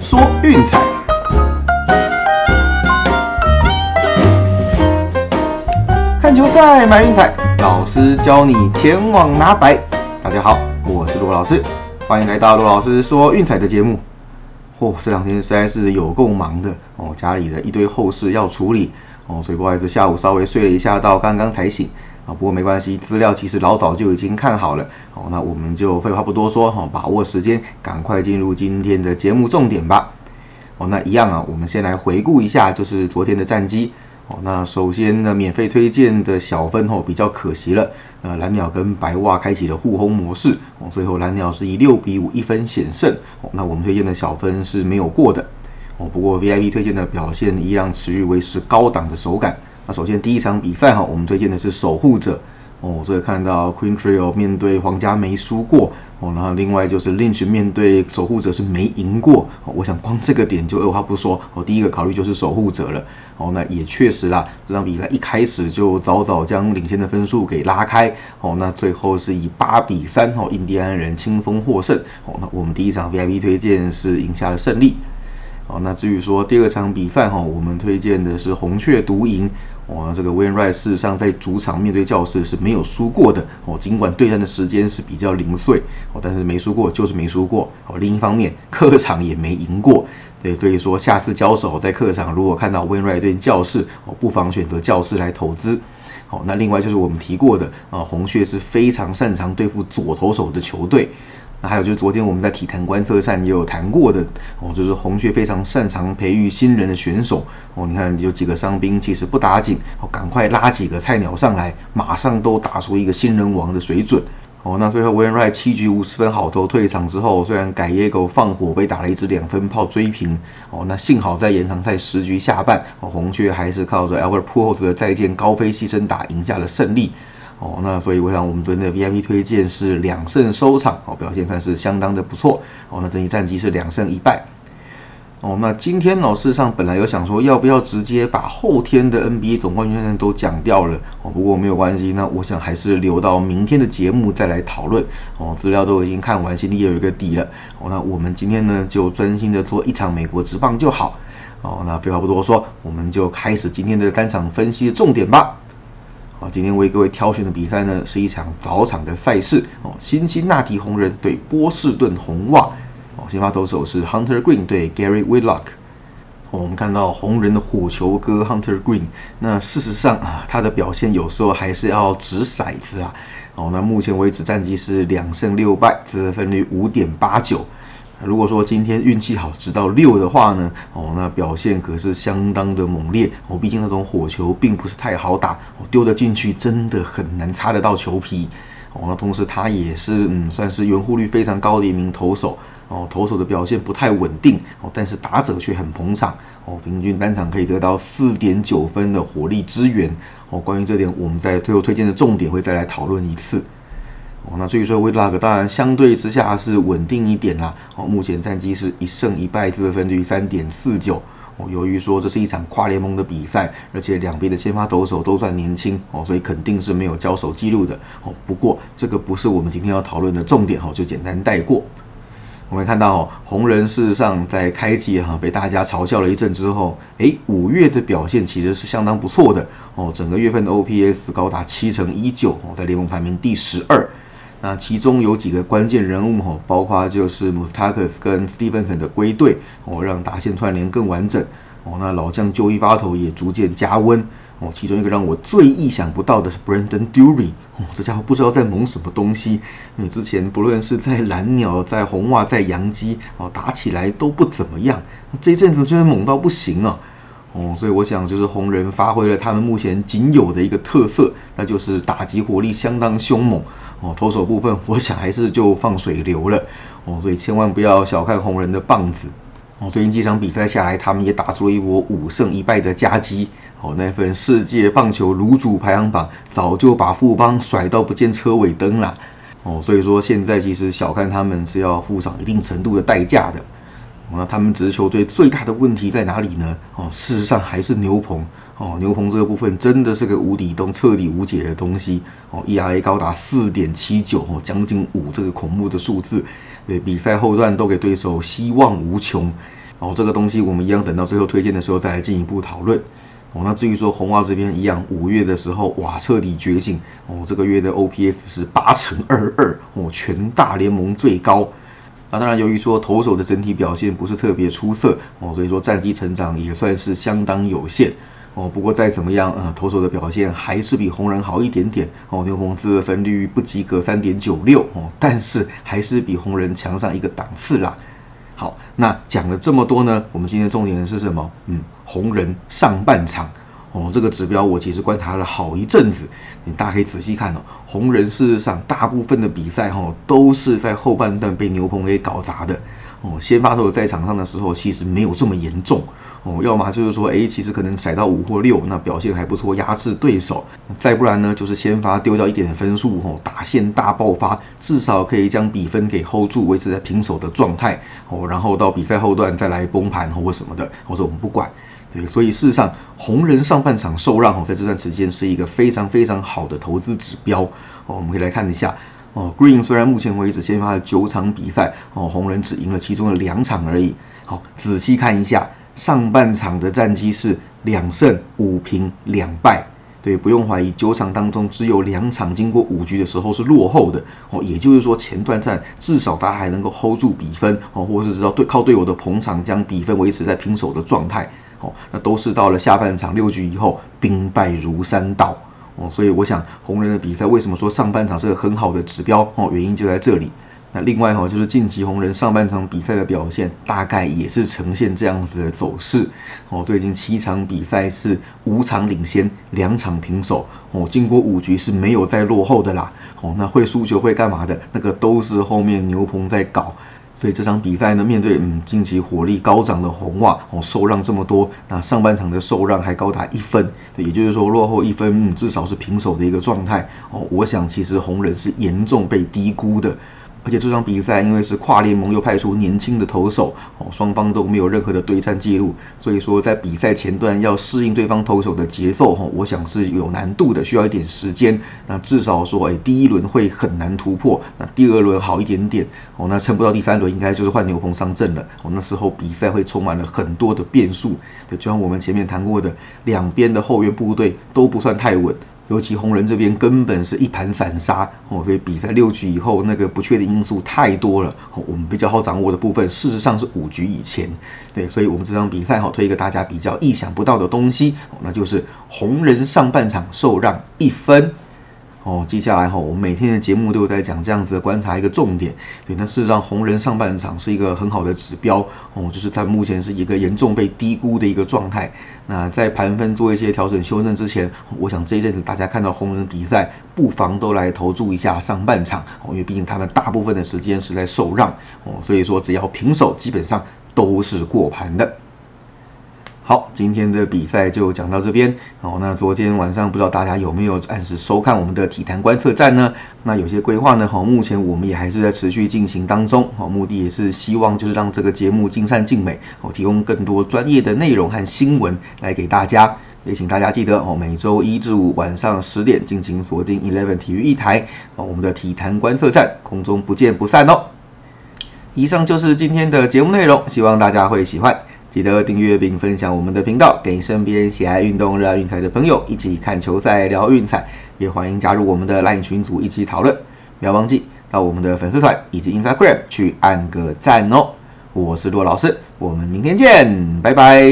说运彩，看球赛买运彩，老师教你前往拿白。大家好，我是罗老师，欢迎来到罗老师说运彩的节目。嚯，这两天实在是有够忙的哦，家里的一堆后事要处理哦，所以不好意思，下午稍微睡了一下，到刚刚才醒啊。不过没关系，资料其实老早就已经看好了哦。那我们就废话不多说哈，把握时间，赶快进入今天的节目重点吧。哦，那一样啊，我们先来回顾一下，就是昨天的战绩。哦，那首先呢，免费推荐的小分哦比较可惜了，呃，蓝鸟跟白袜开启了互轰模式，哦，最后蓝鸟是以六比五一分险胜，哦，那我们推荐的小分是没有过的，哦，不过 VIP 推荐的表现依然持续维持高档的手感。那首先第一场比赛哈，我们推荐的是守护者。哦，这个看到 Queen Trio 面对皇家没输过哦，然后另外就是 Lynch 面对守护者是没赢过。我想光这个点就二话不说，我第一个考虑就是守护者了。哦，那也确实啦，这场比赛一开始就早早将领先的分数给拉开。哦，那最后是以八比三哦，印第安人轻松获胜。哦，那我们第一场 VIP 推荐是赢下了胜利。好，那至于说第二场比赛哈，我们推荐的是红雀独赢。哦，这个 w i n r i g h t 事实上在主场面对教室是没有输过的。哦，尽管对战的时间是比较零碎，哦，但是没输过就是没输过。哦，另一方面客场也没赢过。对，所以说下次交手在客场，如果看到 w i n r i g h t 对教室，哦，不妨选择教室来投资。好，那另外就是我们提过的啊，红雀是非常擅长对付左投手的球队。那还有就是昨天我们在体坛观测站也有谈过的哦，就是红雀非常擅长培育新人的选手哦。你看有几个伤兵，其实不打紧哦，赶快拉几个菜鸟上来，马上都打出一个新人王的水准哦。那最后 w i n r i g h t 七局五十分好投退场之后，虽然改耶狗放火被打了一支两分炮追平哦，那幸好在延长赛十局下半哦，红雀还是靠着 Albert p u o l s 的再见高飞牺牲打赢下了胜利。哦，那所以我想我们昨天的 VIP 推荐是两胜收场，哦，表现算是相当的不错。哦，那这一战绩是两胜一败。哦，那今天呢事实上本来有想说要不要直接把后天的 NBA 总冠军战都讲掉了，哦，不过没有关系，那我想还是留到明天的节目再来讨论。哦，资料都已经看完，心里也有一个底了。哦，那我们今天呢就专心的做一场美国职棒就好。哦，那废话不多说，我们就开始今天的单场分析的重点吧。啊，今天为各位挑选的比赛呢，是一场早场的赛事哦。辛辛那提红人对波士顿红袜哦，先发投手是 Hunter Green 对 Gary Whitlock。哦，我们看到红人的火球哥 Hunter Green，那事实上啊，他的表现有时候还是要掷骰子啊。哦，那目前为止战绩是两胜六败，得分率五点八九。如果说今天运气好，直到六的话呢，哦，那表现可是相当的猛烈哦。毕竟那种火球并不是太好打，哦，丢得进去真的很难擦得到球皮哦。那同时他也是嗯，算是圆弧率非常高的一名投手哦。投手的表现不太稳定哦，但是打者却很捧场哦。平均单场可以得到四点九分的火力支援哦。关于这点，我们在最后推荐的重点会再来讨论一次。哦，那至于说 Whitlock，当然相对之下是稳定一点啦。哦，目前战绩是一胜一败，得分率三点四九。哦，由于说这是一场跨联盟的比赛，而且两边的先发投手都算年轻哦，所以肯定是没有交手记录的。哦，不过这个不是我们今天要讨论的重点哈，就简单带过。我们看到哦，红人事实上在开季哈被大家嘲笑了一阵之后，哎，五月的表现其实是相当不错的哦，整个月份的 OPS 高达七成一九哦，在联盟排名第十二。那其中有几个关键人物哈，包括就是穆斯塔克斯跟斯蒂芬森的归队哦，让打线串联更完整哦。那老将就一发头也逐渐加温哦。其中一个让我最意想不到的是 Brandon Dury 哦，这家伙不知道在猛什么东西。因为之前不论是在蓝鸟、在红袜、在洋基哦，打起来都不怎么样，这一阵子居然猛到不行啊哦。所以我想就是红人发挥了他们目前仅有的一个特色，那就是打击火力相当凶猛。哦，投手部分，我想还是就放水流了哦，所以千万不要小看红人的棒子哦。最近几场比赛下来，他们也打出了一波五胜一败的佳绩哦。那份世界棒球卤煮排行榜早就把富邦甩到不见车尾灯了哦。所以说现在其实小看他们是要付上一定程度的代价的那他们这支球队最大的问题在哪里呢？哦，事实上还是牛棚。哦，牛棚这个部分真的是个无底洞、彻底无解的东西。哦，ERA 高达四点七九，哦，将近五这个恐怖的数字。对，比赛后段都给对手希望无穷。哦，这个东西我们一样等到最后推荐的时候再来进一步讨论。哦，那至于说红袜这边一样，五月的时候哇彻底觉醒。哦，这个月的 OPS 是八乘二二，哦，全大联盟最高。当然，由于说投手的整体表现不是特别出色，哦，所以说战绩成长也算是相当有限。哦，不过再怎么样，呃，投手的表现还是比红人好一点点。哦，牛棚自分率不及格三点九六，哦，但是还是比红人强上一个档次啦。好，那讲了这么多呢，我们今天重点是什么？嗯，红人上半场。哦，这个指标我其实观察了好一阵子，你大家可以仔细看哦。红人事实上大部分的比赛哈，都是在后半段被牛棚给搞砸的。哦，先发投在场上的时候其实没有这么严重。哦，要么就是说，哎，其实可能踩到五或六，那表现还不错，压制对手；再不然呢，就是先发丢掉一点分数，哦，打线大爆发，至少可以将比分给 hold 住，维持在平手的状态，哦，然后到比赛后段再来崩盘或什么的，或者我们不管，对，所以事实上，红人上半场受让，哦，在这段时间是一个非常非常好的投资指标，哦，我们可以来看一下，哦，Green 虽然目前为止先发了九场比赛，哦，红人只赢了其中的两场而已，好，仔细看一下。上半场的战绩是两胜五平两败，对，不用怀疑，九场当中只有两场经过五局的时候是落后的哦，也就是说前段战至少他还能够 hold 住比分哦，或者是知道对靠队友的捧场将比分维持在平手的状态哦，那都是到了下半场六局以后兵败如山倒哦，所以我想红人的比赛为什么说上半场是个很好的指标哦，原因就在这里。那另外哈，就是晋级红人上半场比赛的表现，大概也是呈现这样子的走势哦。最近七场比赛是五场领先，两场平手哦。经过五局是没有再落后的啦哦。那会输球会干嘛的？那个都是后面牛棚在搞。所以这场比赛呢，面对嗯近期火力高涨的红袜哦，受让这么多，那上半场的受让还高达一分，也就是说落后一分，嗯至少是平手的一个状态哦。我想其实红人是严重被低估的。而且这场比赛因为是跨联盟又派出年轻的投手哦，双方都没有任何的对战记录，所以说在比赛前段要适应对方投手的节奏哈，我想是有难度的，需要一点时间。那至少说，哎，第一轮会很难突破，那第二轮好一点点哦，那撑不到第三轮应该就是换牛棚上阵了哦，那时候比赛会充满了很多的变数，就像我们前面谈过的，两边的后援部队都不算太稳。尤其红人这边根本是一盘散沙哦，所以比赛六局以后那个不确定因素太多了。我们比较好掌握的部分，事实上是五局以前。对，所以我们这场比赛哈推一个大家比较意想不到的东西，那就是红人上半场受让一分。哦，接下来哈，我们每天的节目都有在讲这样子的观察一个重点。对，那事实上红人上半场是一个很好的指标哦，就是在目前是一个严重被低估的一个状态。那在盘分做一些调整修正之前，我想这一阵子大家看到红人比赛，不妨都来投注一下上半场哦，因为毕竟他们大部分的时间是在受让哦，所以说只要平手，基本上都是过盘的。好，今天的比赛就讲到这边。哦，那昨天晚上不知道大家有没有按时收看我们的体坛观测站呢？那有些规划呢？哈，目前我们也还是在持续进行当中。哦，目的也是希望就是让这个节目尽善尽美，哦，提供更多专业的内容和新闻来给大家。也请大家记得哦，每周一至五晚上十点尽情锁定 Eleven 体育一台，哦，我们的体坛观测站空中不见不散哦。以上就是今天的节目内容，希望大家会喜欢。记得订阅并分享我们的频道，给身边喜爱运动、热爱运彩的朋友一起看球赛、聊运彩。也欢迎加入我们的 LINE 群组一起讨论。不要忘记到我们的粉丝团以及 Instagram 去按个赞哦。我是骆老师，我们明天见，拜拜。